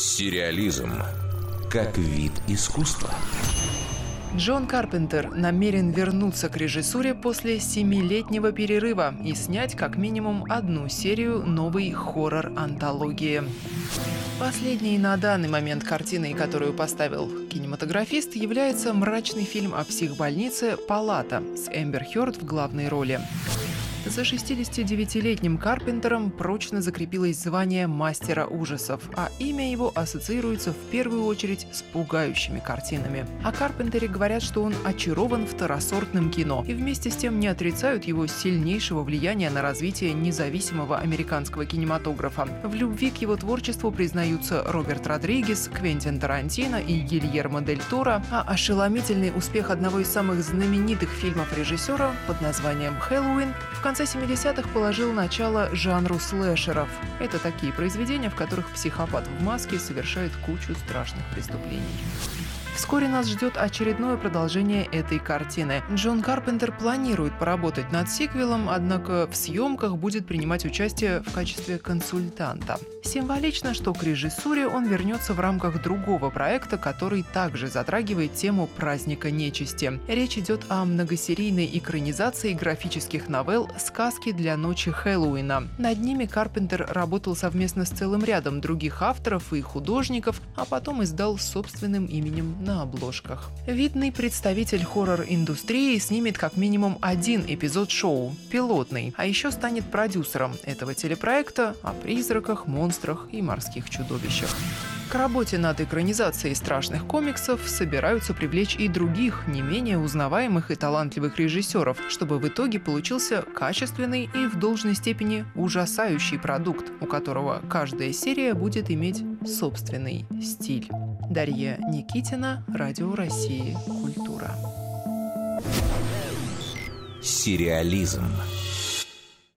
Сериализм как вид искусства. Джон Карпентер намерен вернуться к режиссуре после семилетнего перерыва и снять как минимум одну серию новой хоррор-антологии. Последней на данный момент картиной, которую поставил кинематографист, является мрачный фильм о психбольнице «Палата» с Эмбер Хёрд в главной роли. За 69-летним Карпентером прочно закрепилось звание мастера ужасов, а имя его ассоциируется в первую очередь с пугающими картинами. О Карпентере говорят, что он очарован второсортным кино, и вместе с тем не отрицают его сильнейшего влияния на развитие независимого американского кинематографа. В любви к его творчеству признаются Роберт Родригес, Квентин Тарантино и Гильермо Дель Торо, а ошеломительный успех одного из самых знаменитых фильмов режиссера под названием «Хэллоуин» в конце 70-х положил начало жанру слэшеров. Это такие произведения, в которых психопат в маске совершает кучу страшных преступлений. Вскоре нас ждет очередное продолжение этой картины. Джон Карпентер планирует поработать над сиквелом, однако в съемках будет принимать участие в качестве консультанта. Символично, что к режиссуре он вернется в рамках другого проекта, который также затрагивает тему праздника нечисти. Речь идет о многосерийной экранизации графических новелл «Сказки для ночи Хэллоуина». Над ними Карпентер работал совместно с целым рядом других авторов и художников, а потом издал собственным именем на обложках. Видный представитель хоррор-индустрии снимет как минимум один эпизод шоу – пилотный, а еще станет продюсером этого телепроекта о призраках, монстрах и морских чудовищах. К работе над экранизацией страшных комиксов собираются привлечь и других, не менее узнаваемых и талантливых режиссеров, чтобы в итоге получился качественный и в должной степени ужасающий продукт, у которого каждая серия будет иметь собственный стиль. Дарья Никитина, Радио России, Культура. Сериализм.